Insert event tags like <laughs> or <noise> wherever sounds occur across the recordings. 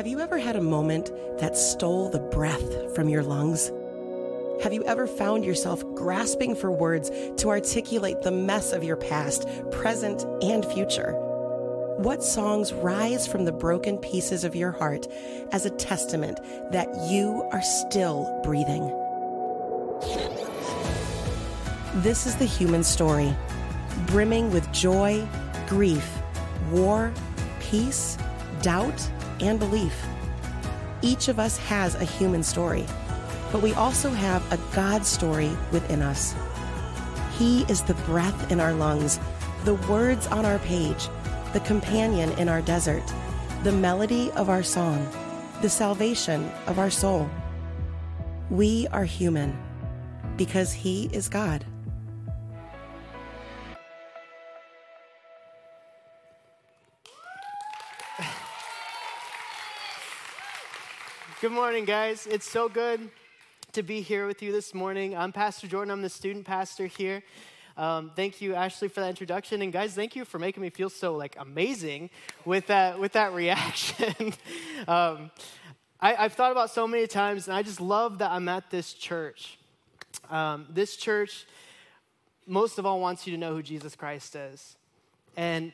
Have you ever had a moment that stole the breath from your lungs? Have you ever found yourself grasping for words to articulate the mess of your past, present, and future? What songs rise from the broken pieces of your heart as a testament that you are still breathing? This is the human story, brimming with joy, grief, war, peace, doubt, and belief. Each of us has a human story, but we also have a God story within us. He is the breath in our lungs, the words on our page, the companion in our desert, the melody of our song, the salvation of our soul. We are human because He is God. Good morning, guys. It's so good to be here with you this morning. I'm Pastor Jordan, I'm the student pastor here. Um, thank you, Ashley, for that introduction. And guys, thank you for making me feel so like amazing with that with that <laughs> reaction. um, I, have thought about so many times, and I just love that I'm at this church. Um, this church, most of all, wants you to know who Jesus Christ is, and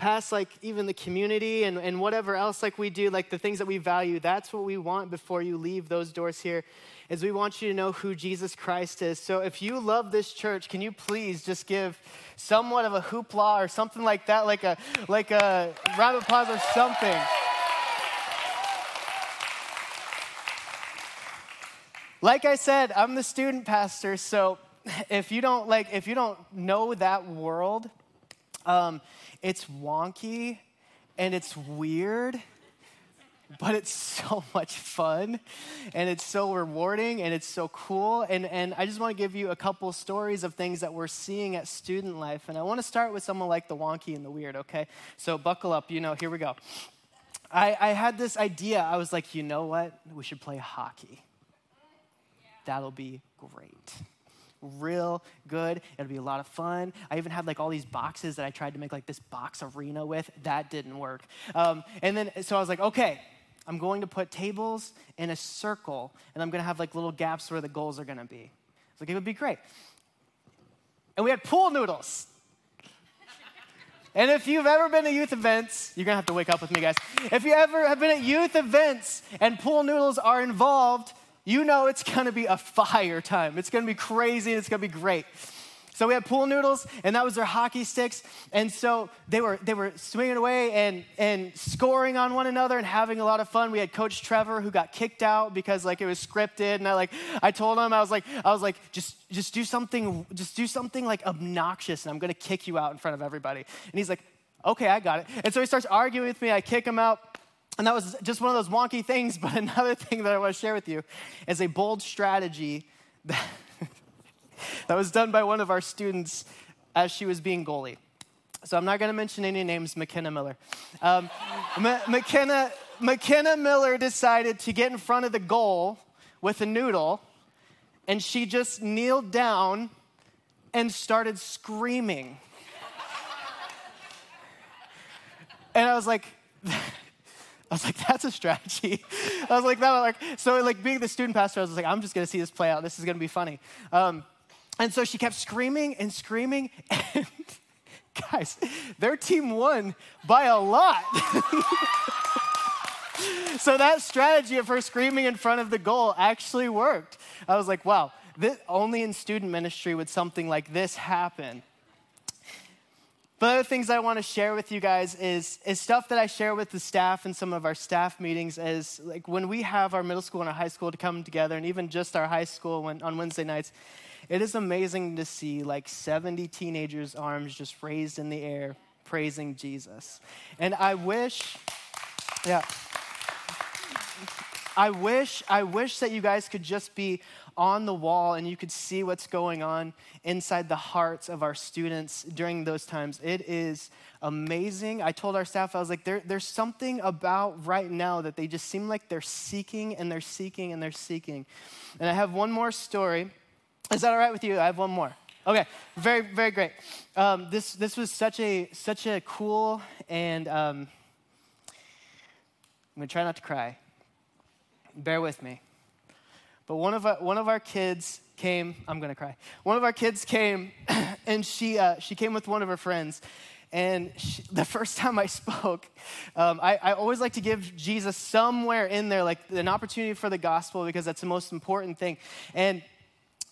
past like even the community and, and whatever else like we do like the things that we value that's what we want before you leave those doors here is we want you to know who jesus christ is. So if you love this church can you please just give somewhat of a hoopla or something like that like a like a round of applause or something? Like i said i'm the student pastor so if you don't like if you don't know that world um, it's wonky and it's weird, but it's so <laughs> much fun and it's so rewarding and it's so cool. And, and I just want to give you a couple stories of things that we're seeing at student life. And I want to start with someone like the wonky and the weird, okay? So buckle up, you know, here we go. I, I had this idea. I was like, you know what? We should play hockey. That'll be great real good. It'll be a lot of fun. I even had like all these boxes that I tried to make like this box arena with. That didn't work. Um, and then, so I was like, okay, I'm going to put tables in a circle and I'm going to have like little gaps where the goals are going to be. Like, it would be great. And we had pool noodles. And if you've ever been to youth events, you're gonna have to wake up with me, guys. If you ever have been at youth events and pool noodles are involved, you know it's gonna be a fire time. It's gonna be crazy and it's gonna be great. So we had pool noodles, and that was their hockey sticks. And so they were they were swinging away and and scoring on one another and having a lot of fun. We had Coach Trevor who got kicked out because like it was scripted, and I like I told him I was like I was like just just do something just do something like obnoxious, and I'm gonna kick you out in front of everybody. And he's like, okay, I got it. And so he starts arguing with me. I kick him out. And that was just one of those wonky things. <laughs> But another thing that I want to share with you is a bold strategy <laughs> that, that was done by one of our students as she was being goalie. So I'm not going to mention any names, McKenna Miller. Um, <laughs> M- McKenna, McKenna Miller decided to get in front of the goal with a noodle, and she just kneeled down and started screaming. and I was like, I was like, that's a strategy. <laughs> I was like, that, was like, so like being the student pastor, I was like, I'm just gonna see this play out. This is gonna be funny. Um, and so she kept screaming and screaming, and <laughs> guys, their team won by a lot. <laughs> so that strategy of her screaming in front of the goal actually worked. I was like, wow, this, only in student ministry would something like this happen. But other things I want to share with you guys is, is stuff that I share with the staff in some of our staff meetings is like when we have our middle school and our high school to come together, and even just our high school when, on Wednesday nights, it is amazing to see like 70 teenagers' arms just raised in the air praising Jesus. And I wish, yeah. I wish, I wish that you guys could just be on the wall and you could see what's going on inside the hearts of our students during those times. It is amazing. I told our staff, I was like, there, there's something about right now that they just seem like they're seeking and they're seeking and they're seeking. And I have one more story. Is that all right with you? I have one more. Okay, very, very great. Um, this, this was such a, such a cool and um, I'm gonna try not to cry. Bear with me. But one of our, one of our kids came, I'm gonna cry. One of our kids came, <coughs> and she, uh, she came with one of her friends. And she, the first time I spoke, um, I, I, always like to give Jesus somewhere in there, like an opportunity for the gospel, because that's the most important thing. And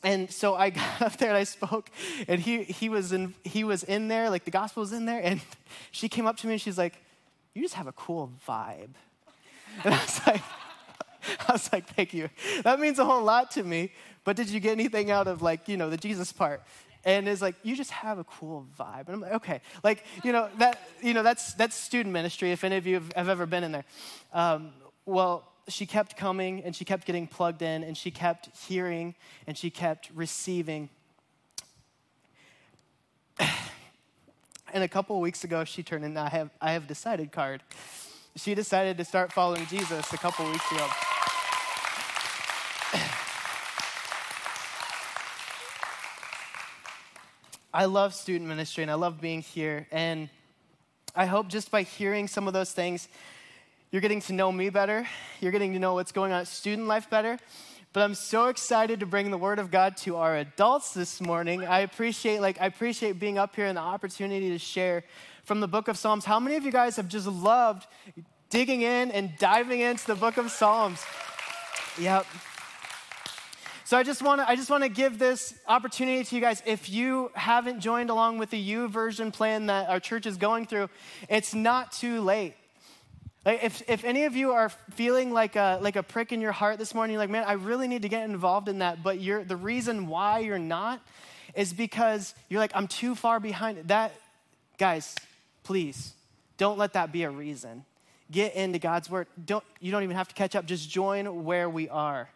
and so I <laughs> got up there and I spoke, and he, he, was in, he was in there, like the gospel was in there, and <laughs> she came up to me and she's like, You just have a cool vibe. <laughs> And I was like, <laughs> I was like, Thank you. That means a whole lot to me. But did you get anything out of like, you know, the Jesus part? And it's like, you just have a cool vibe. And I'm like, okay. Like, you know, that, you know, that's, that's student ministry, if any of you have, have ever been in there. Um, well, she kept coming and she kept getting plugged in and she kept hearing and she kept receiving. <sighs> and a couple weeks ago, she turned in, I have, I have decided card. She decided to start following Jesus a couple weeks ago. I love student ministry and I love being here. And I hope just by hearing some of those things, you're getting to know me better. You're getting to know what's going on at student life better. But I'm so excited to bring the word of God to our adults this morning. I appreciate like I appreciate being up here and the opportunity to share from the book of Psalms. How many of you guys have just loved digging in and diving into the book of Psalms? Yep. So I just want to I just want to give this opportunity to you guys. If you haven't joined along with the YouVersion plan that our church is going through, it's not too late. Like if, if any of you are feeling like a, like a prick in your heart this morning, you're like, man, I really need to get involved in that, but you're, the reason why you're not is because you're like, I'm too far behind. That, guys, please, don't let that be a reason. Get into God's word. Don't, you don't even have to catch up. Just join where we are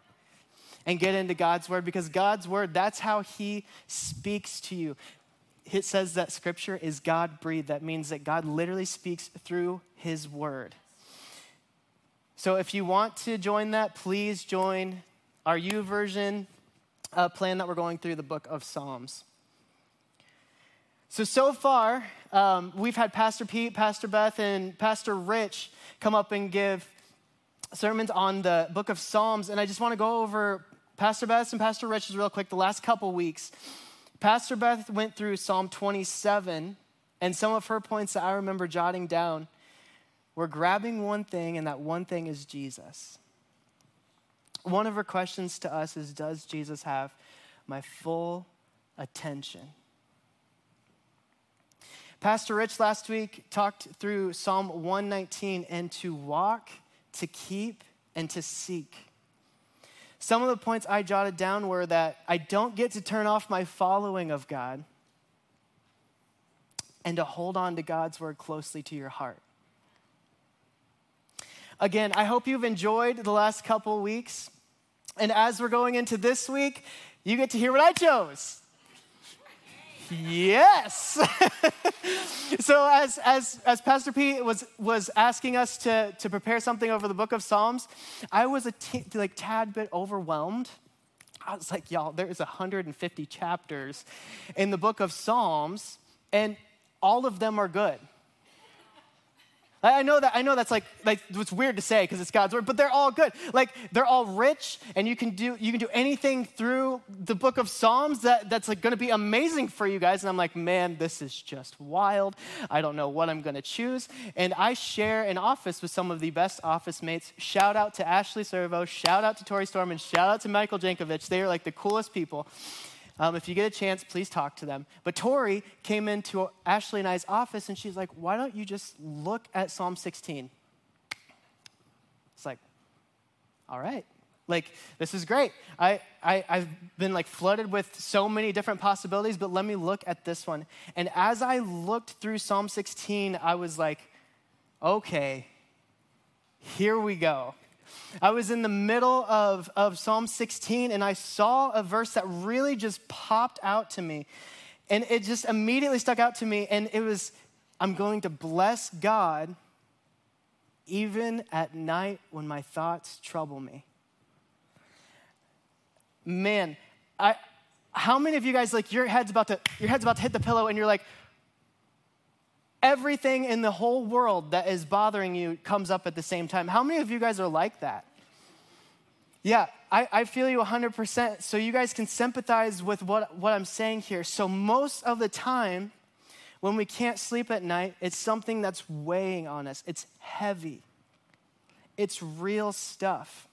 and get into God's word because God's word, that's how He speaks to you. It says that scripture is God breathed. That means that God literally speaks through His word. So if you want to join that, please join our YouVersion uh, plan that we're going through the book of Psalms. So, so far, um, we've had Pastor Pete, Pastor Beth, and Pastor Rich come up and give sermons on the book of Psalms. And I just want to go over Pastor Beth and Pastor Rich's real quick the last couple weeks. Pastor Beth went through Psalm 27, and some of her points that I remember jotting down we're grabbing one thing, and that one thing is Jesus. One of her questions to us is Does Jesus have my full attention? Pastor Rich last week talked through Psalm 119 and to walk, to keep, and to seek. Some of the points I jotted down were that I don't get to turn off my following of God and to hold on to God's word closely to your heart. Again, I hope you've enjoyed the last couple weeks. And as we're going into this week, you get to hear what I chose. Yes. <laughs> so as, as, as Pastor Pete was, was asking us to, to prepare something over the book of Psalms, I was a t- like tad bit overwhelmed. I was like, y'all, there's 150 chapters in the book of Psalms, and all of them are good. I know that I know that's like like what's weird to say because it's God's word, but they're all good. Like they're all rich, and you can do you can do anything through the book of Psalms that, that's like gonna be amazing for you guys. And I'm like, man, this is just wild. I don't know what I'm gonna choose. And I share an office with some of the best office mates. Shout out to Ashley Servo, shout out to Tori Storm, and shout out to Michael Jankovic. They are like the coolest people. Um, if you get a chance, please talk to them. But Tori came into Ashley and I's office and she's like, why don't you just look at Psalm 16? It's like, all right. Like, this is great. I, I, I've been like flooded with so many different possibilities, but let me look at this one. And as I looked through Psalm 16, I was like, okay, here we go. I was in the middle of, of Psalm 16 and I saw a verse that really just popped out to me. And it just immediately stuck out to me. And it was, I'm going to bless God even at night when my thoughts trouble me. Man, I, how many of you guys like your head's about to your head's about to hit the pillow and you're like everything in the whole world that is bothering you comes up at the same time. How many of you guys are like that? Yeah, I, I feel you 100%. So you guys can sympathize with what, what I'm saying here. So, most of the time, when we can't sleep at night, it's something that's weighing on us, it's heavy, it's real stuff.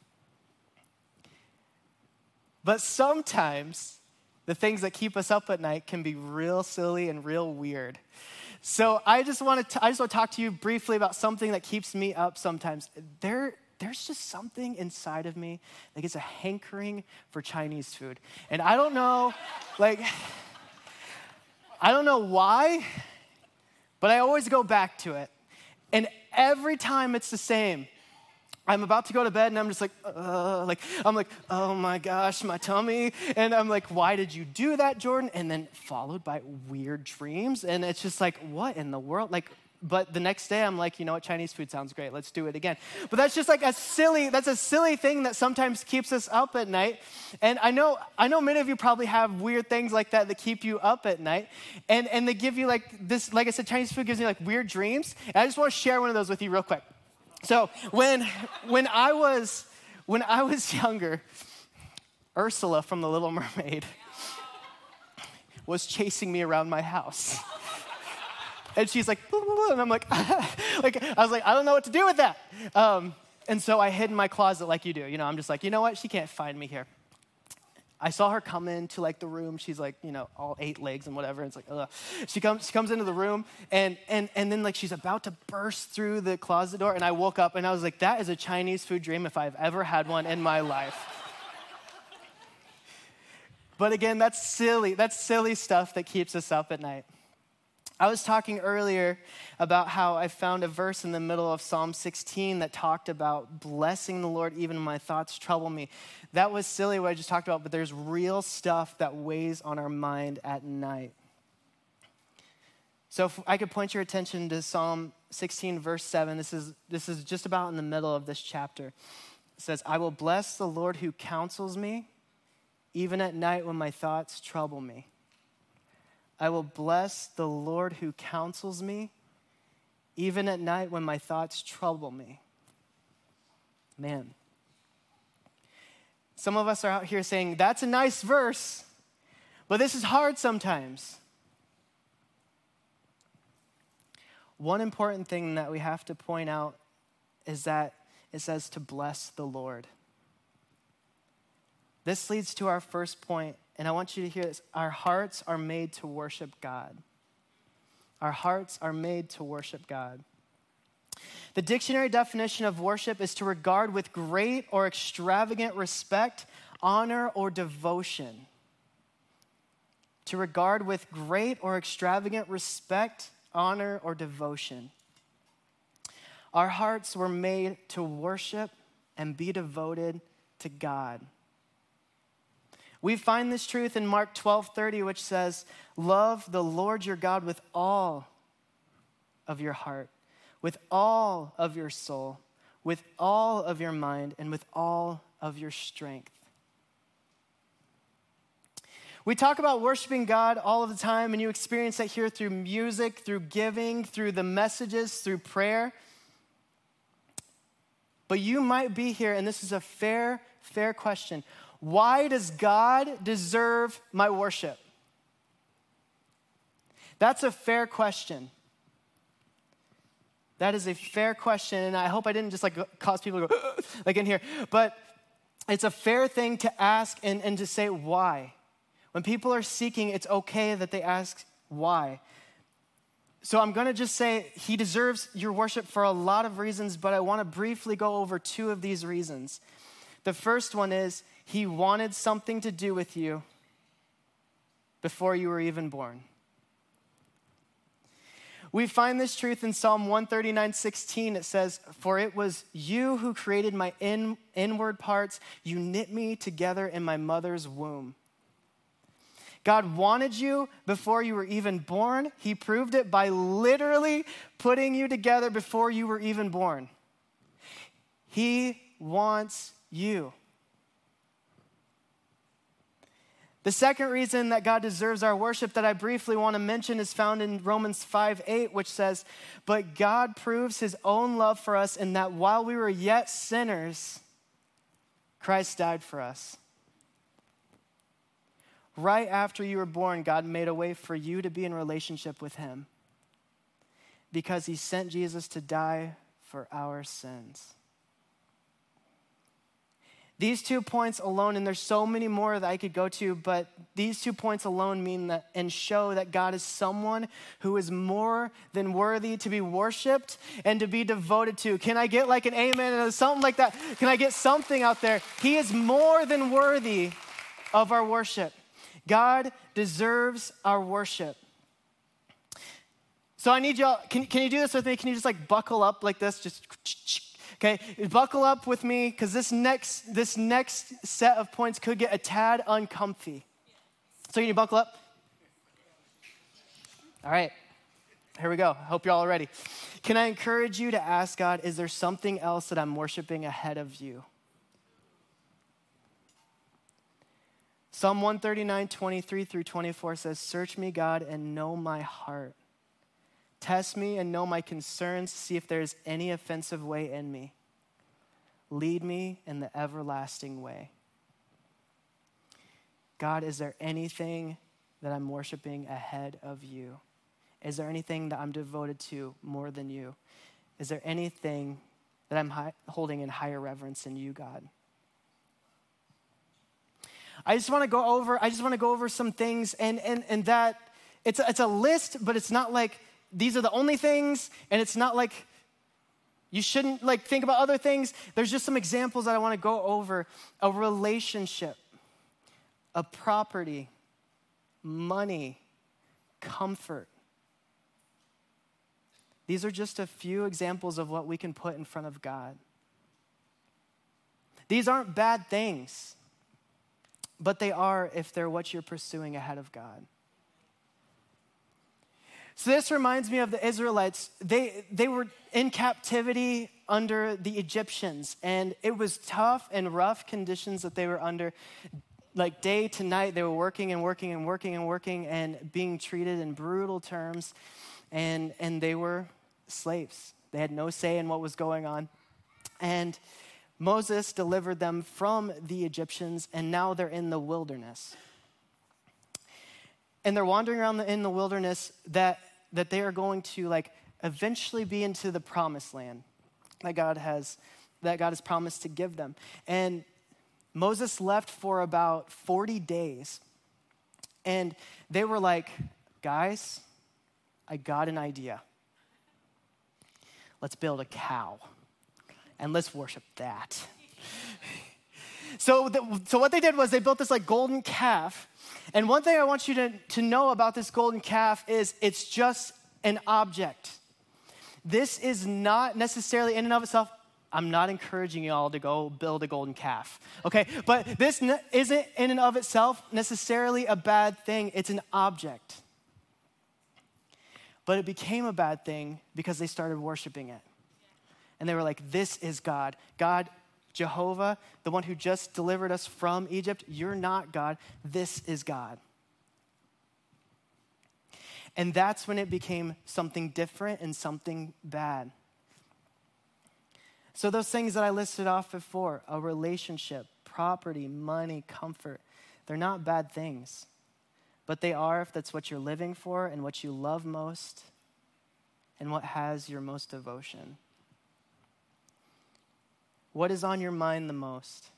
But sometimes, the things that keep us up at night can be real silly and real weird. So I just want to I just want to talk to you briefly about something that keeps me up sometimes. There there's just something inside of me that gets a hankering for Chinese food. And I don't know like I don't know why, but I always go back to it. And every time it's the same. I'm about to go to bed and I'm just like, uh, like, I'm like, oh my gosh, my tummy. And I'm like, why did you do that, Jordan? And then followed by weird dreams. And it's just like, what in the world? Like, but the next day I'm like, you know what, Chinese food sounds great. Let's do it again. But that's just like a silly, that's a silly thing that sometimes keeps us up at night. And I know, I know many of you probably have weird things like that that keep you up at night. And and they give you like this, like I said, Chinese food gives you like weird dreams. And I just want to share one of those with you real quick. So when when I was when I was <laughs> younger, Ursula from The Little Mermaid <laughs> was chasing me around my house. <laughs> And she's like, and I'm like, like I was like, I don't know what to do with that. Um, and so I hid in my closet like you do. You know, I'm just like, you know what? She can't find me here. I saw her come into like the room. She's like, you know, all eight legs and whatever. It's like, ugh. She comes, she comes into the room and and and then like she's about to burst through the closet door, and I woke up and I was like, that is a Chinese food dream if I've ever had one in my life. but again, that's silly. That's silly stuff that keeps us up at night. I was talking earlier about how I found a verse in the middle of Psalm 16 that talked about blessing the Lord even when my thoughts trouble me. That was silly what I just talked about, but there's real stuff that weighs on our mind at night. So if I could point your attention to Psalm 16, verse 7, this is, this is just about in the middle of this chapter. It says, I will bless the Lord who counsels me, even at night when my thoughts trouble me. I will bless the Lord who counsels me, even at night when my thoughts trouble me. Man. Some of us are out here saying, that's a nice verse, but this is hard sometimes. One important thing that we have to point out is that it says to bless the Lord. This leads to our first point and I want you to hear this. Our hearts are made to worship God. Our hearts are made to worship God. The dictionary definition of worship is to regard with great or extravagant respect, honor, or devotion. To regard with great or extravagant respect, honor, or devotion. Our hearts were made to worship and be devoted to God. We find this truth in Mark 12 30, which says, Love the Lord your God with all of your heart, with all of your soul, with all of your mind, and with all of your strength. We talk about worshiping God all of the time, and you experience that here through music, through giving, through the messages, through prayer. But you might be here, and this is a fair, fair question. Why does God deserve my worship? That's a fair question. That is a fair question, and I hope I didn't just like cause people to go like in here, but it's a fair thing to ask and, and to say why. When people are seeking, it's okay that they ask why. So I'm gonna just say he deserves your worship for a lot of reasons, but I wanna briefly go over two of these reasons. The first one is he wanted something to do with you before you were even born. We find this truth in Psalm 139 16. It says, For it was you who created my in, inward parts, you knit me together in my mother's womb. God wanted you before you were even born. He proved it by literally putting you together before you were even born. He wants you. The second reason that God deserves our worship that I briefly want to mention is found in Romans 5 8, which says, But God proves his own love for us in that while we were yet sinners, Christ died for us. Right after you were born, God made a way for you to be in relationship with him because he sent Jesus to die for our sins. These two points alone, and there's so many more that I could go to, but these two points alone mean that and show that God is someone who is more than worthy to be worshiped and to be devoted to. Can I get like an amen or something like that? Can I get something out there? He is more than worthy of our worship. God deserves our worship. So I need y'all, can, can you do this with me? Can you just like buckle up like this? Just Okay, buckle up with me because this next this next set of points could get a tad uncomfy. So can you buckle up? All right. Here we go. Hope you're all ready. Can I encourage you to ask God, is there something else that I'm worshiping ahead of you? Psalm 139, 23 through 24 says, Search me, God, and know my heart. Test me and know my concerns, see if there is any offensive way in me. Lead me in the everlasting way. God, is there anything that I'm worshiping ahead of you? Is there anything that I'm devoted to more than you? Is there anything that I'm holding in higher reverence than you, God? I just want to go over, I just want to go over some things and, and, and that it's a, it's a list, but it's not like these are the only things, and it's not like you shouldn't like think about other things. There's just some examples that I want to go over. A relationship, a property, money, comfort. These are just a few examples of what we can put in front of God. These aren't bad things, but they are if they're what you're pursuing ahead of God. So this reminds me of the Israelites. They, they were in captivity under the Egyptians, and it was tough and rough conditions that they were under. Like day to night, they were working and working and working and working and being treated in brutal terms, and, and they were slaves. They had no say in what was going on. And Moses delivered them from the Egyptians, and now they're in the wilderness. And they're wandering around in the wilderness that that they are going to like eventually be into the promised land that God has that God has promised to give them. And Moses left for about 40 days. And they were like, "Guys, I got an idea. Let's build a cow and let's worship that." <laughs> so, the, so what they did was they built this like golden calf and one thing I want you to, to know about this golden calf is it's just an object. This is not necessarily in and of itself. I'm not encouraging you all to go build a golden calf, okay? But this ne- isn't in and of itself necessarily a bad thing, it's an object. But it became a bad thing because they started worshiping it. And they were like, This is God. God Jehovah, the one who just delivered us from Egypt, you're not God. This is God. And that's when it became something different and something bad. So, those things that I listed off before a relationship, property, money, comfort they're not bad things. But they are if that's what you're living for and what you love most and what has your most devotion. What is on your mind the most?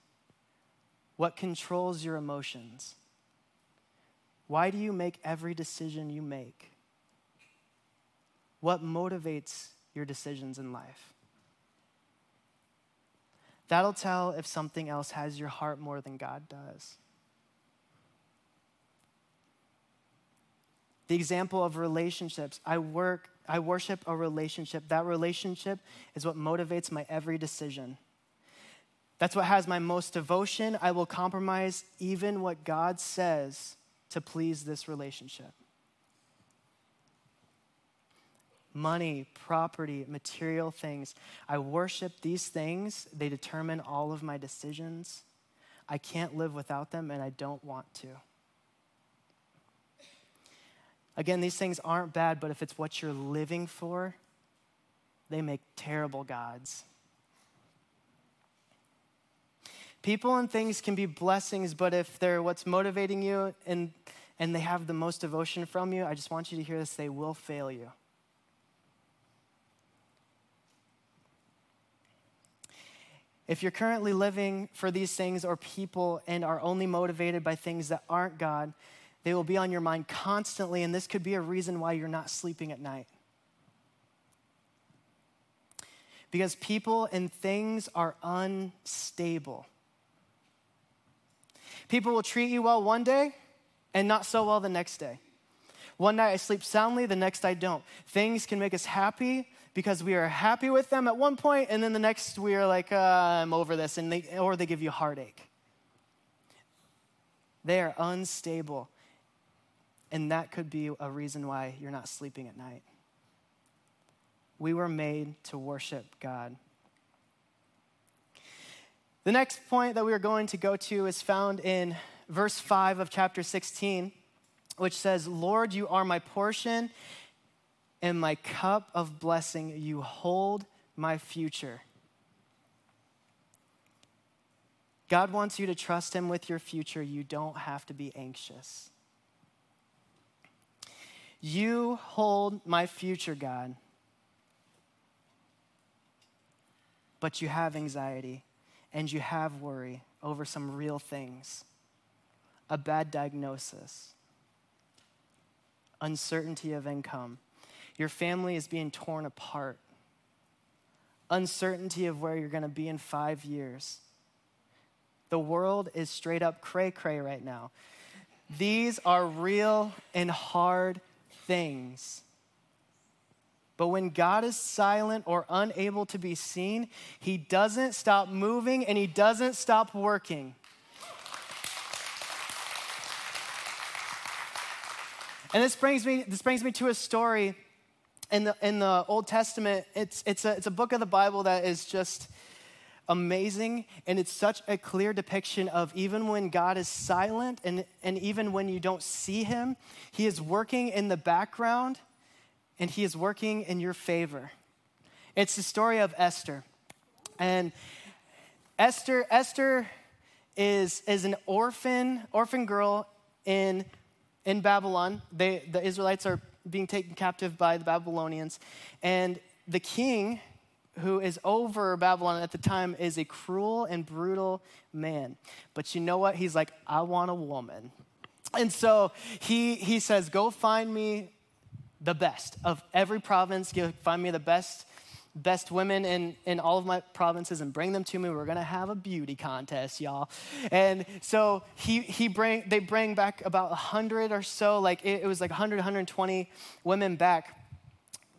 What controls your emotions? Why do you make every decision you make? What motivates your decisions in life? That'll tell if something else has your heart more than God does. The example of relationships, I work, I worship a relationship. That relationship is what motivates my every decision. That's what has my most devotion. I will compromise even what God says to please this relationship. Money, property, material things. I worship these things. They determine all of my decisions. I can't live without them, and I don't want to. Again, these things aren't bad, but if it's what you're living for, they make terrible gods. People and things can be blessings, but if they're what's motivating you and, and they have the most devotion from you, I just want you to hear this they will fail you. If you're currently living for these things or people and are only motivated by things that aren't God, they will be on your mind constantly, and this could be a reason why you're not sleeping at night. Because people and things are unstable. People will treat you well one day and not so well the next day. One night I sleep soundly, the next I don't. Things can make us happy because we are happy with them at one point, and then the next we are like, uh, I'm over this, and they, or they give you heartache. They are unstable, and that could be a reason why you're not sleeping at night. We were made to worship God. The next point that we are going to go to is found in verse 5 of chapter 16, which says, Lord, you are my portion and my cup of blessing. You hold my future. God wants you to trust Him with your future. You don't have to be anxious. You hold my future, God. But you have anxiety and you have worry over some real things a bad diagnosis, uncertainty of income, your family is being torn apart, uncertainty of where you're going to be in five years. The world is straight up cray cray right now. These are real and hard things. But when God is silent or unable to be seen, he doesn't stop moving and he doesn't stop working. And this brings me, this brings me to a story in the, in the Old Testament. It's, it's, a, it's a book of the Bible that is just amazing and it's such a clear depiction of even when God is silent and, and even when you don't see him, he is working in the background and he is working in your favor. It's the story of Esther. And Esther, Esther is, is an orphan, orphan girl in, in Babylon. They, the Israelites are being taken captive by the Babylonians. And the king, who is over Babylon at the time, is a cruel and brutal man. But you know what? He's like, I want a woman. And so he, he says, Go find me the best of every province. Go find me the best best women in, in all of my provinces and bring them to me. We're gonna have a beauty contest, y'all. And so he, he bring, they bring back about 100 or so, like it, it was like 100, 120 women back.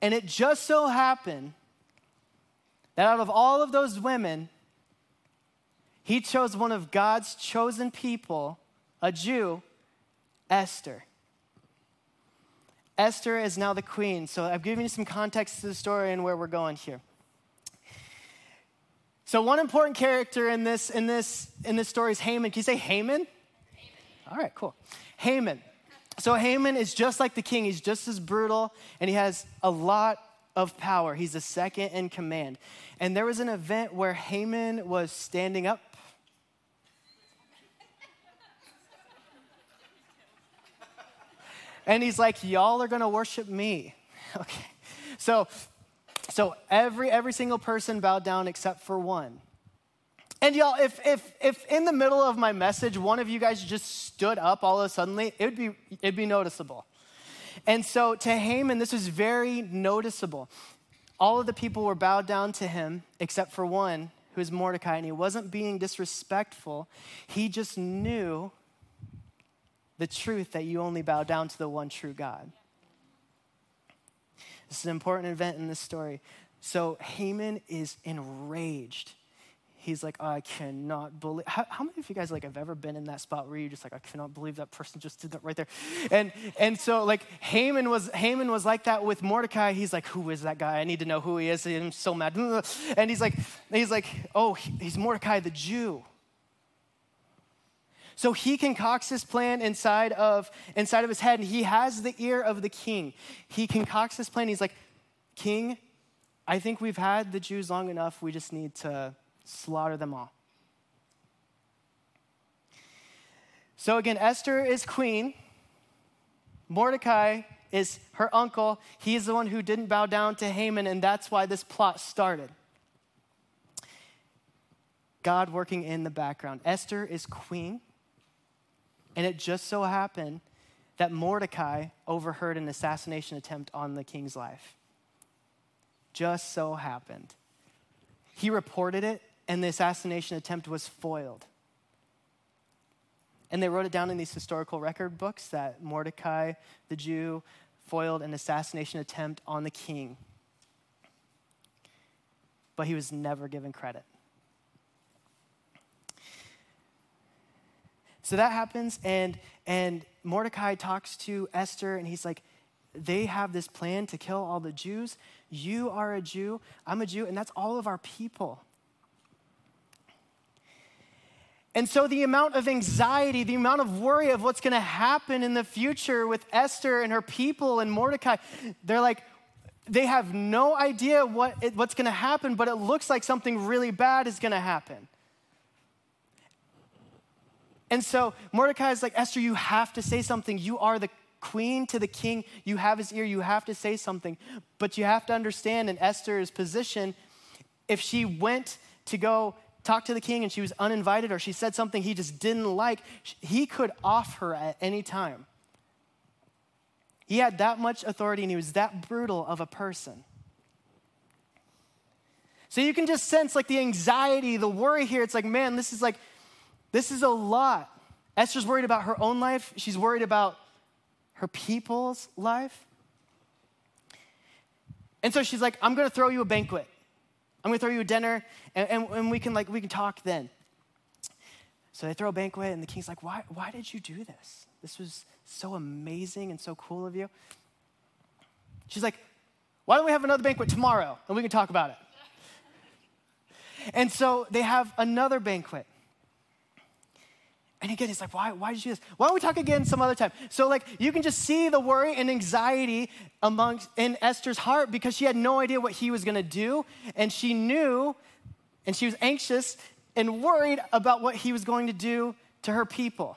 And it just so happened that out of all of those women, he chose one of God's chosen people, a Jew, Esther. Esther is now the queen. So I've given you some context to the story and where we're going here. So one important character in this in this in this story is Haman. Can you say Haman? Haman. All right, cool. Haman. So Haman is just like the king. He's just as brutal and he has a lot of power. He's the second in command. And there was an event where Haman was standing up And he's like, y'all are gonna worship me. <laughs> Okay. So, so every every single person bowed down except for one. And y'all, if if if in the middle of my message, one of you guys just stood up all of a sudden, it would be it'd be noticeable. And so to Haman, this was very noticeable. All of the people were bowed down to him except for one, who is Mordecai, and he wasn't being disrespectful. He just knew the truth that you only bow down to the one true God. This is an important event in this story. So Haman is enraged. He's like, I cannot believe. How, how, many of you guys like have ever been in that spot where you're just like, I cannot believe that person just did that right there? And and so like Haman was Haman was like that with Mordecai. He's like, who is that guy? I need to know who he is. I'm so mad. And he's like, he's like, oh, he's Mordecai the Jew. So he concocts this plan inside of, inside of his head, and he has the ear of the king. He concocts this plan. He's like, King, I think we've had the Jews long enough. We just need to slaughter them all. So again, Esther is queen. Mordecai is her uncle. He's the one who didn't bow down to Haman, and that's why this plot started. God working in the background. Esther is queen, and it just so happened that Mordecai overheard an assassination attempt on the king's life. Just so happened. He reported it, and the assassination attempt was foiled. And they wrote it down in these historical record books that Mordecai, the Jew, foiled an assassination attempt on the king. But he was never given credit. So that happens, and, and Mordecai talks to Esther, and he's like, They have this plan to kill all the Jews. You are a Jew, I'm a Jew, and that's all of our people. And so, the amount of anxiety, the amount of worry of what's going to happen in the future with Esther and her people and Mordecai, they're like, they have no idea what what's going to happen, but it looks like something really bad is going to happen. And so Mordecai is like, Esther, you have to say something. You are the queen to the king. You have his ear. You have to say something. But you have to understand in Esther's position, if she went to go talk to the king and she was uninvited or she said something he just didn't like, he could off her at any time. He had that much authority and he was that brutal of a person. So you can just sense like the anxiety, the worry here. It's like, man, this is like, this is a lot. Esther's worried about her own life, she's worried about her people's life. And so she's like, I'm gonna throw you a banquet. I'm gonna throw you a dinner, and, and, and, we can like we can talk then. So they throw a banquet, and the king's like, why, why did you do this? This was so amazing and so cool of you. She's like, why don't we have another banquet tomorrow and we can talk about it? And so they have another banquet. And again, he's like, why, why did you do this? Why don't we talk again some other time? So, like, you can just see the worry and anxiety amongst in Esther's heart because she had no idea what he was gonna do. And she knew, and she was anxious and worried about what he was going to do to her people.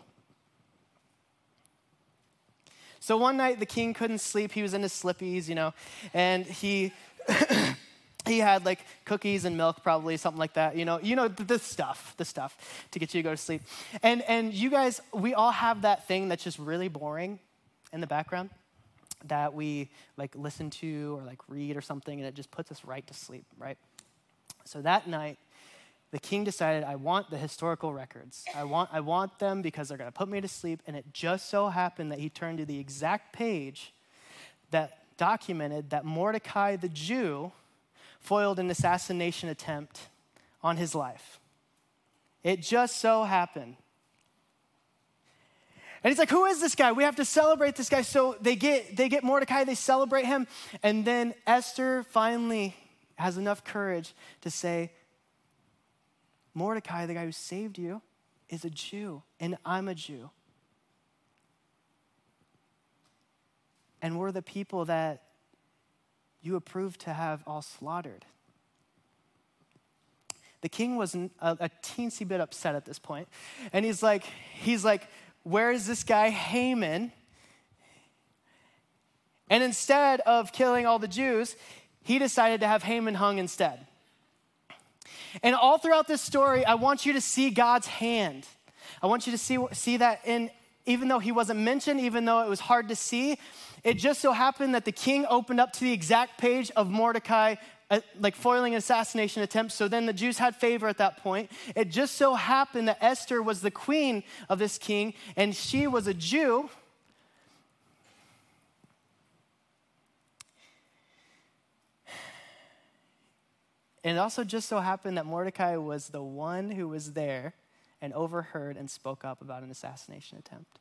So one night the king couldn't sleep. He was in his slippies, you know, and he <clears throat> he had like cookies and milk probably something like that you know you know the, stuff the stuff to get you to go to sleep. And and you guys we all have that thing that's just really boring in the background that we like listen to or like read or something and it just puts us right to sleep right? So that night the king decided i want the historical records. I want i want them because they're going to put me to sleep. And it just so happened that he turned to the exact page that documented that mordecai the jew foiled an assassination attempt on his life. It just so happened. And he's like, Who is this guy? We have to celebrate this guy. So they get, they get Mordecai, they celebrate him. And then Esther finally has enough courage to say, Mordecai, the guy who saved you, is a Jew, and I'm a Jew. And we're the people that you approved to have all slaughtered. The king was a, a teensy bit upset at this point, and he's like, he's like, where is this guy Haman? And instead of killing all the Jews, he decided to have Haman hung instead. And all throughout this story, I want you to see God's hand. I want you to see, see that in, even though he wasn't mentioned, even though it was hard to see, it just so happened that the king opened up to the exact page of Mordecai, uh, like foiling an assassination attempt. So then the Jews had favor at that point. It just so happened that Esther was the queen of this king, and she was a Jew. And it also just so happened that Mordecai was the one who was there and overheard and spoke up about an assassination attempt.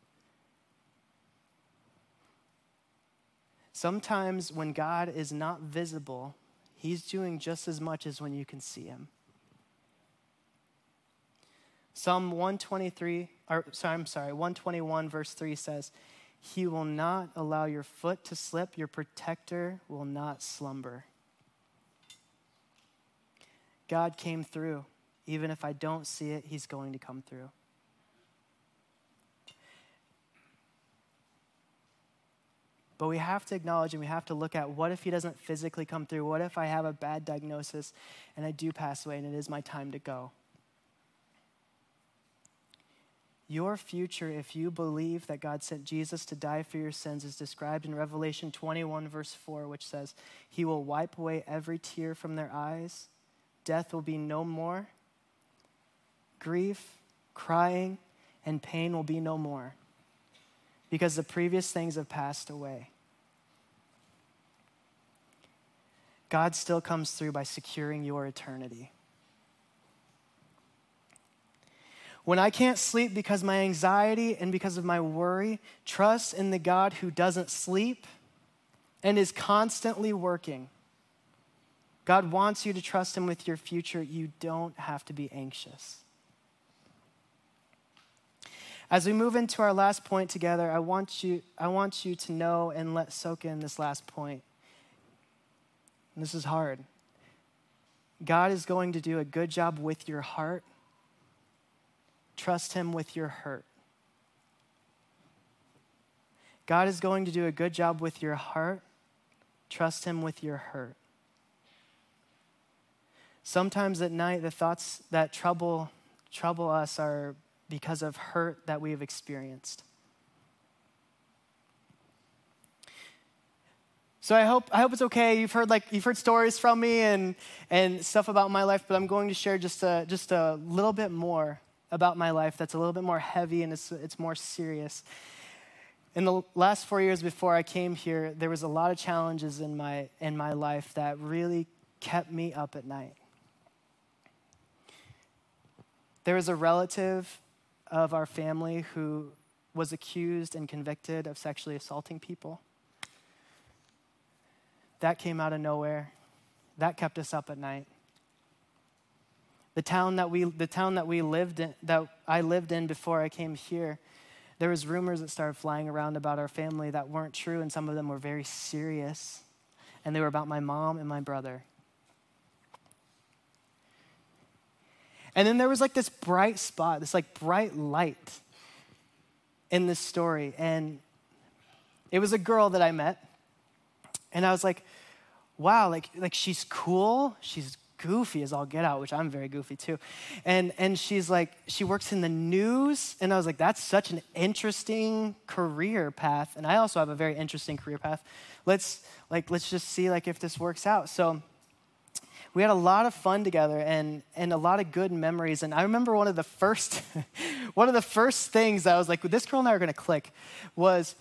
Sometimes when God is not visible, he's doing just as much as when you can see him. Psalm 123, or sorry, I'm sorry, 121, verse 3 says, He will not allow your foot to slip, your protector will not slumber. God came through. Even if I don't see it, He's going to come through. But we have to acknowledge and we have to look at what if he doesn't physically come through? What if I have a bad diagnosis and I do pass away and it is my time to go? Your future, if you believe that God sent Jesus to die for your sins, is described in Revelation 21, verse 4, which says, He will wipe away every tear from their eyes. Death will be no more. Grief, crying, and pain will be no more because the previous things have passed away. God still comes through by securing your eternity. When I can't sleep because my anxiety and because of my worry, trust in the God who doesn't sleep and is constantly working. God wants you to trust Him with your future. You don't have to be anxious. As we move into our last point together, I want you, I want you to know and let soak in this last point. And this is hard. God is going to do a good job with your heart Trust Him with your hurt. God is going to do a good job with your heart. Trust Him with your hurt. Sometimes at night, the thoughts that trouble, trouble us are because of hurt that we have experienced. So I hope, I hope it's okay. You've heard, like, you've heard stories from me and, and stuff about my life, but I'm going to share just a, just a little bit more about my life that's a little bit more heavy and it's, it's more serious. In the last four years before I came here, there was a lot of challenges in my, in my life that really kept me up at night. There was a relative of our family who was accused and convicted of sexually assaulting people. That came out of nowhere. That kept us up at night. The town that we, the town that we lived in, that I lived in before I came here, there was rumors that started flying around about our family that weren't true, and some of them were very serious. And they were about my mom and my brother. And then there was like this bright spot, this like bright light in this story. And it was a girl that I met. And I was like, wow, like, like she's cool, she's goofy as all get out, which I'm very goofy too. And, and she's like, she works in the news. And I was like, that's such an interesting career path. And I also have a very interesting career path. Let's, like, let's just see like if this works out. So we had a lot of fun together and, and a lot of good memories. And I remember one of the first, <laughs> one of the first things that I was like, this girl and I are going to click was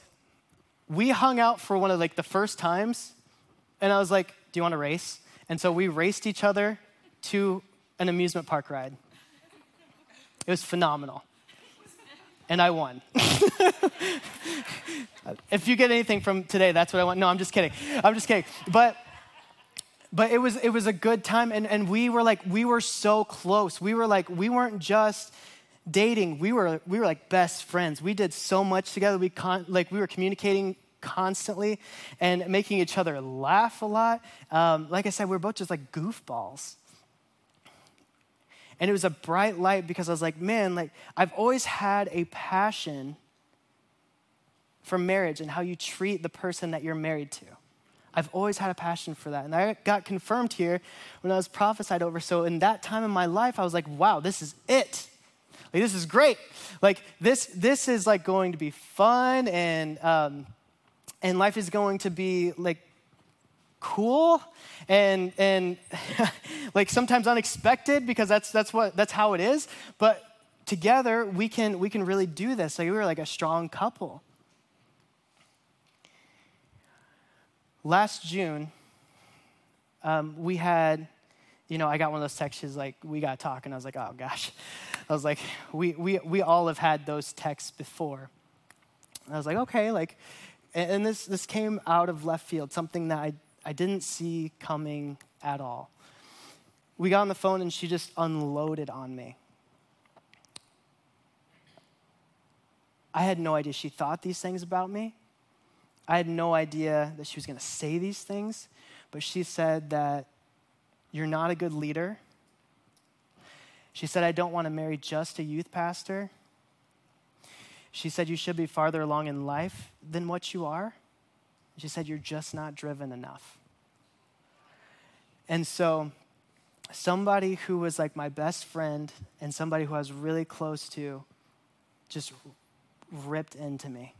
we hung out for one of like the first times. And I was like, do you want to race? And so we raced each other to an amusement park ride. It was phenomenal. And I won. <laughs> if you get anything from today, that's what I want. No, I'm just kidding. I'm just kidding. But but it was it was a good time and, and we were like we were so close. We were like we weren't just dating. We were we were like best friends. We did so much together. We con- like we were communicating constantly and making each other laugh a lot. Um, like I said, we are both just like goofballs. And it was a bright light because I was like, man, like I've always had a passion for marriage and how you treat the person that you're married to. I've always had a passion for that. And I got confirmed here when I was prophesied over. So in that time in my life, I was like, wow, this is it. Like, this is great. Like, this, this is like going to be fun and um, and life is going to be like cool and and <laughs> like sometimes unexpected because that's that's what that's how it is but together we can we can really do this like we were like a strong couple last june um, we had you know i got one of those texts like we got talking i was like oh gosh i was like we we, we all have had those texts before i was like okay like and this, this came out of left field, something that I, I didn't see coming at all. We got on the phone and she just unloaded on me. I had no idea she thought these things about me. I had no idea that she was going to say these things, but she said that you're not a good leader. She said, I don't want to marry just a youth pastor. She said, You should be farther along in life than what you are. She said, You're just not driven enough. And so, somebody who was like my best friend and somebody who I was really close to just ripped into me.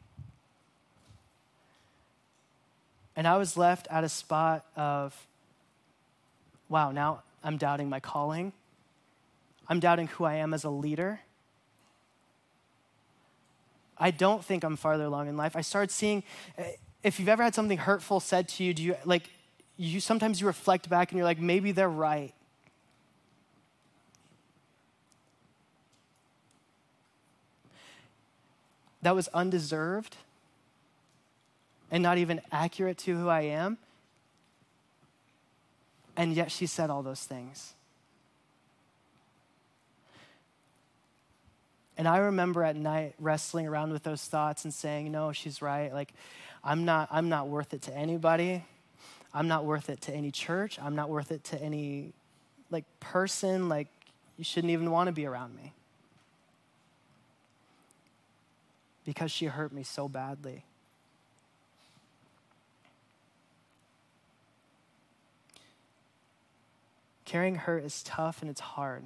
And I was left at a spot of, wow, now I'm doubting my calling. I'm doubting who I am as a leader. I don't think I'm farther along in life. I started seeing, eh, if you've ever had something hurtful said to you, do you like, you sometimes you reflect back and you're like, maybe they're right. That was undeserved and not even accurate to who I am. And yet she said all those things. And I remember at night wrestling around with those thoughts and saying, no, she's right. Like, I'm not, I'm not worth it to anybody. I'm not worth it to any church. I'm not worth it to any like person. Like, you shouldn't even want to be around me. Because she hurt me so badly. Carrying hurt is tough and it's hard.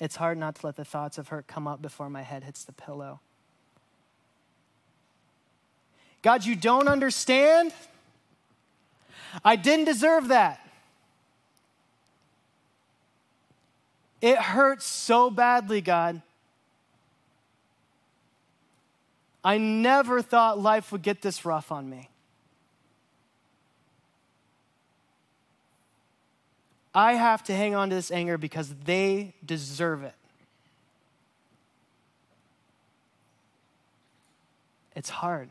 It's hard not to let the thoughts of hurt come up before my head hits the pillow. God, you don't understand? I didn't deserve that. It hurts so badly, God. I never thought life would get this rough on me. I have to hang on to this anger because they deserve it. It's hard.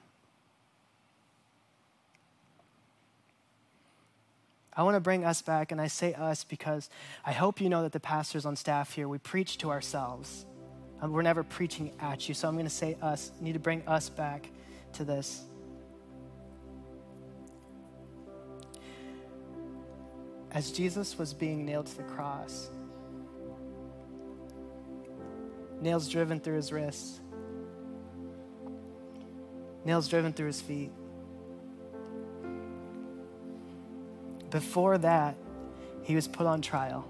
I want to bring us back, and I say us because I hope you know that the pastors on staff here, we preach to ourselves. Um, we're never preaching at you, so I'm going to say us. I need to bring us back to this. As Jesus was being nailed to the cross, nails driven through his wrists, nails driven through his feet. Before that, he was put on trial.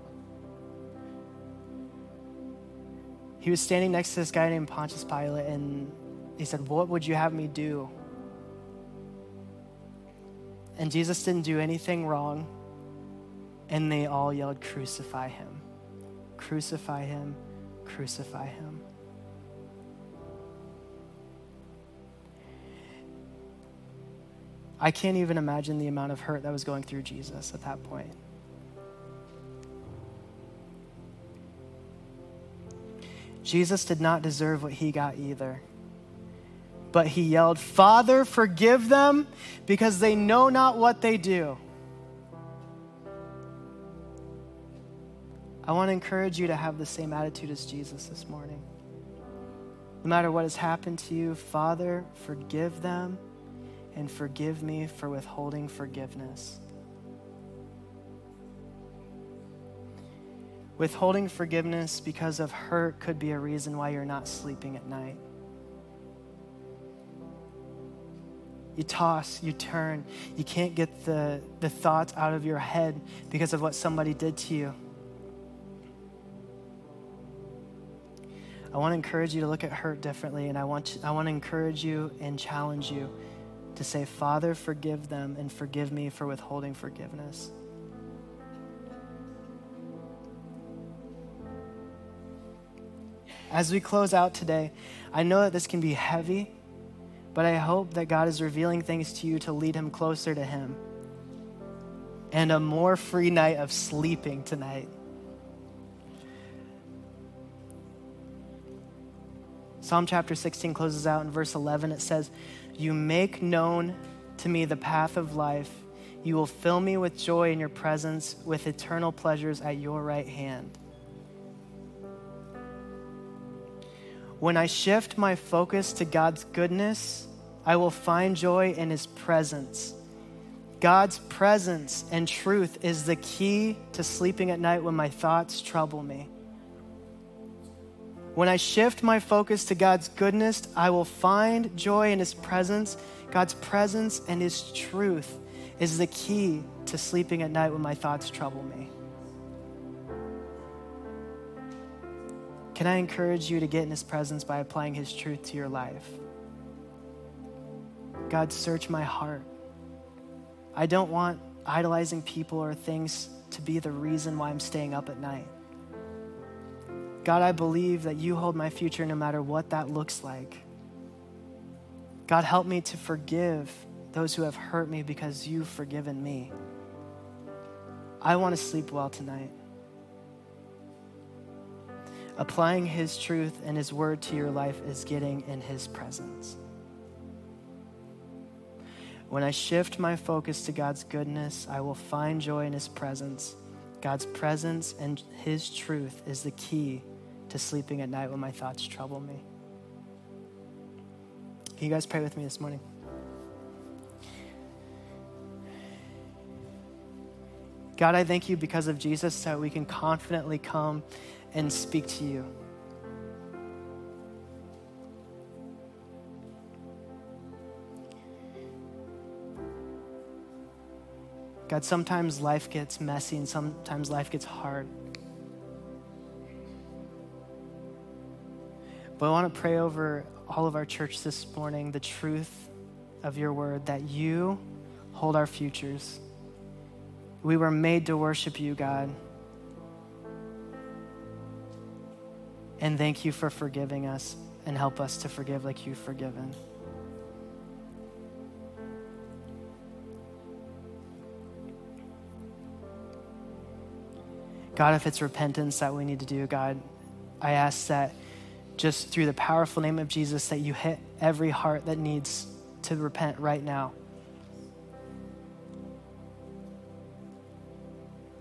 He was standing next to this guy named Pontius Pilate, and he said, What would you have me do? And Jesus didn't do anything wrong. And they all yelled, Crucify him! Crucify him! Crucify him! I can't even imagine the amount of hurt that was going through Jesus at that point. Jesus did not deserve what he got either. But he yelled, Father, forgive them because they know not what they do. I want to encourage you to have the same attitude as Jesus this morning. No matter what has happened to you, Father, forgive them and forgive me for withholding forgiveness. Withholding forgiveness because of hurt could be a reason why you're not sleeping at night. You toss, you turn, you can't get the, the thoughts out of your head because of what somebody did to you. I want to encourage you to look at hurt differently, and I want, to, I want to encourage you and challenge you to say, Father, forgive them and forgive me for withholding forgiveness. As we close out today, I know that this can be heavy, but I hope that God is revealing things to you to lead Him closer to Him and a more free night of sleeping tonight. Psalm chapter 16 closes out in verse 11. It says, You make known to me the path of life. You will fill me with joy in your presence, with eternal pleasures at your right hand. When I shift my focus to God's goodness, I will find joy in His presence. God's presence and truth is the key to sleeping at night when my thoughts trouble me. When I shift my focus to God's goodness, I will find joy in His presence. God's presence and His truth is the key to sleeping at night when my thoughts trouble me. Can I encourage you to get in His presence by applying His truth to your life? God, search my heart. I don't want idolizing people or things to be the reason why I'm staying up at night. God, I believe that you hold my future no matter what that looks like. God, help me to forgive those who have hurt me because you've forgiven me. I want to sleep well tonight. Applying His truth and His word to your life is getting in His presence. When I shift my focus to God's goodness, I will find joy in His presence. God's presence and His truth is the key to sleeping at night when my thoughts trouble me. Can you guys pray with me this morning? God, I thank you because of Jesus that we can confidently come and speak to you. God, sometimes life gets messy and sometimes life gets hard. But I want to pray over all of our church this morning the truth of your word that you hold our futures. We were made to worship you, God. And thank you for forgiving us and help us to forgive like you've forgiven. God, if it's repentance that we need to do, God, I ask that just through the powerful name of Jesus that you hit every heart that needs to repent right now.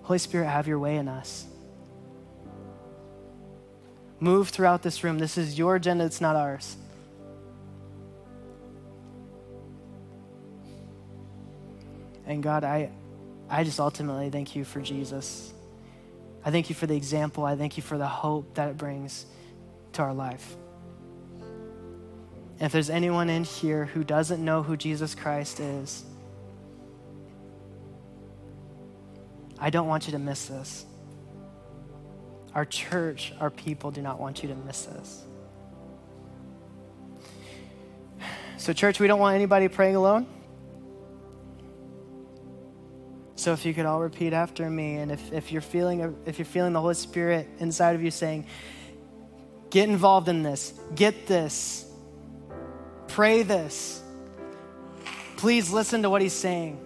Holy Spirit, have your way in us. Move throughout this room. This is your agenda, it's not ours. And God, I, I just ultimately thank you for Jesus. I thank you for the example. I thank you for the hope that it brings to our life. If there's anyone in here who doesn't know who Jesus Christ is, I don't want you to miss this. Our church, our people do not want you to miss this. So, church, we don't want anybody praying alone. So if you could all repeat after me, and if, if you're feeling if you're feeling the Holy Spirit inside of you saying, get involved in this, get this, pray this, please listen to what he's saying.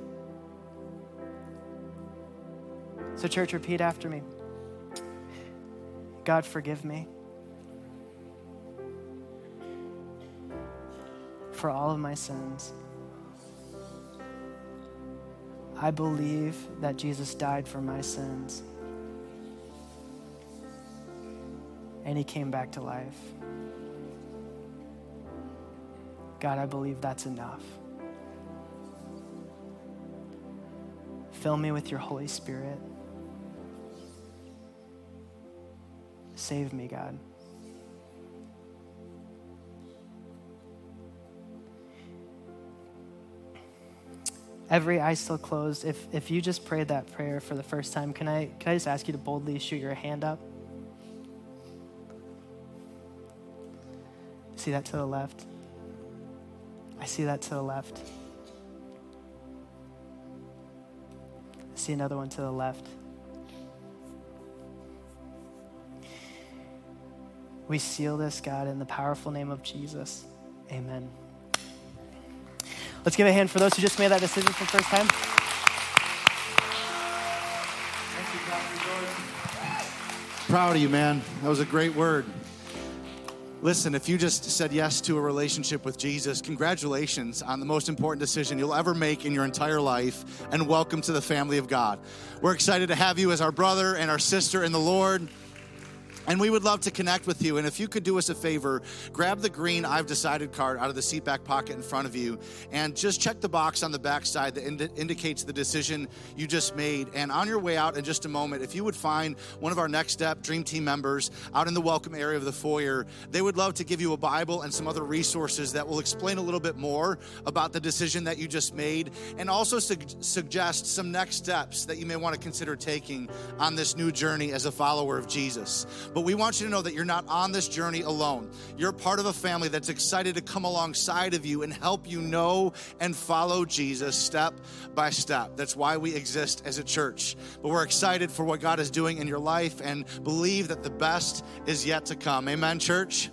So, church, repeat after me God, forgive me for all of my sins. I believe that Jesus died for my sins. And he came back to life. God, I believe that's enough. Fill me with your Holy Spirit. Save me, God. every eye still closed, if, if you just prayed that prayer for the first time, can I, can I just ask you to boldly shoot your hand up? See that to the left? I see that to the left. I see another one to the left. We seal this, God, in the powerful name of Jesus. Amen. Let's give a hand for those who just made that decision for the first time. Thank you, Pastor Jordan. Proud of you, man. That was a great word. Listen, if you just said yes to a relationship with Jesus, congratulations on the most important decision you'll ever make in your entire life, and welcome to the family of God. We're excited to have you as our brother and our sister in the Lord. And we would love to connect with you. And if you could do us a favor, grab the green I've decided card out of the seat back pocket in front of you and just check the box on the back side that ind- indicates the decision you just made. And on your way out in just a moment, if you would find one of our Next Step Dream Team members out in the welcome area of the foyer, they would love to give you a Bible and some other resources that will explain a little bit more about the decision that you just made and also su- suggest some next steps that you may want to consider taking on this new journey as a follower of Jesus. But we want you to know that you're not on this journey alone. You're part of a family that's excited to come alongside of you and help you know and follow Jesus step by step. That's why we exist as a church. But we're excited for what God is doing in your life and believe that the best is yet to come. Amen, church?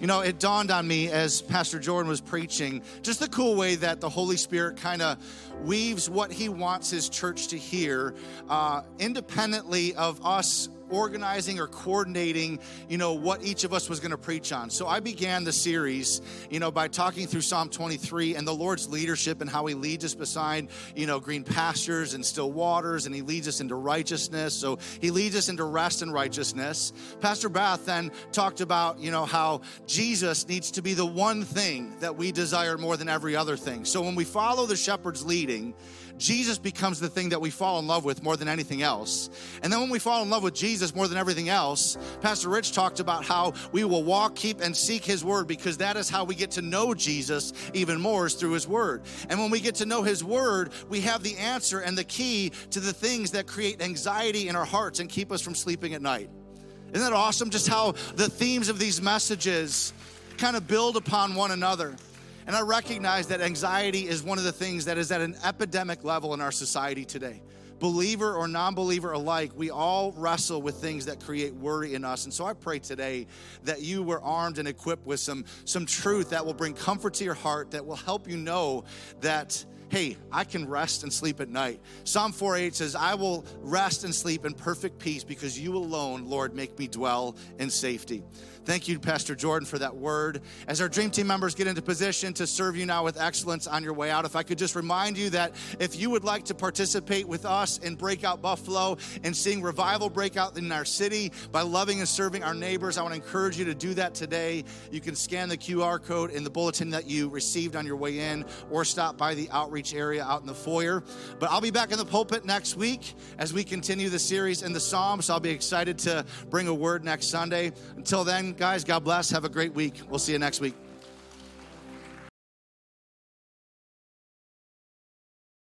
You know, it dawned on me as Pastor Jordan was preaching just the cool way that the Holy Spirit kind of weaves what he wants his church to hear uh, independently of us organizing or coordinating, you know, what each of us was going to preach on. So I began the series, you know, by talking through Psalm 23 and the Lord's leadership and how he leads us beside, you know, green pastures and still waters and he leads us into righteousness. So he leads us into rest and righteousness. Pastor Bath then talked about, you know, how Jesus needs to be the one thing that we desire more than every other thing. So when we follow the shepherd's leading, Jesus becomes the thing that we fall in love with more than anything else. And then when we fall in love with Jesus more than everything else, Pastor Rich talked about how we will walk, keep, and seek his word because that is how we get to know Jesus even more is through his word. And when we get to know his word, we have the answer and the key to the things that create anxiety in our hearts and keep us from sleeping at night. Isn't that awesome? Just how the themes of these messages kind of build upon one another. And I recognize that anxiety is one of the things that is at an epidemic level in our society today. Believer or non believer alike, we all wrestle with things that create worry in us. And so I pray today that you were armed and equipped with some, some truth that will bring comfort to your heart, that will help you know that hey, I can rest and sleep at night. Psalm 4:8 says, I will rest and sleep in perfect peace because you alone, Lord, make me dwell in safety. Thank you, Pastor Jordan, for that word. As our dream team members get into position to serve you now with excellence on your way out, if I could just remind you that if you would like to participate with us in Breakout Buffalo and seeing revival break out in our city by loving and serving our neighbors, I want to encourage you to do that today. You can scan the QR code in the bulletin that you received on your way in or stop by the outreach area out in the foyer. But I'll be back in the pulpit next week as we continue the series in the Psalms. So I'll be excited to bring a word next Sunday. Until then, guys, God bless. Have a great week. We'll see you next week.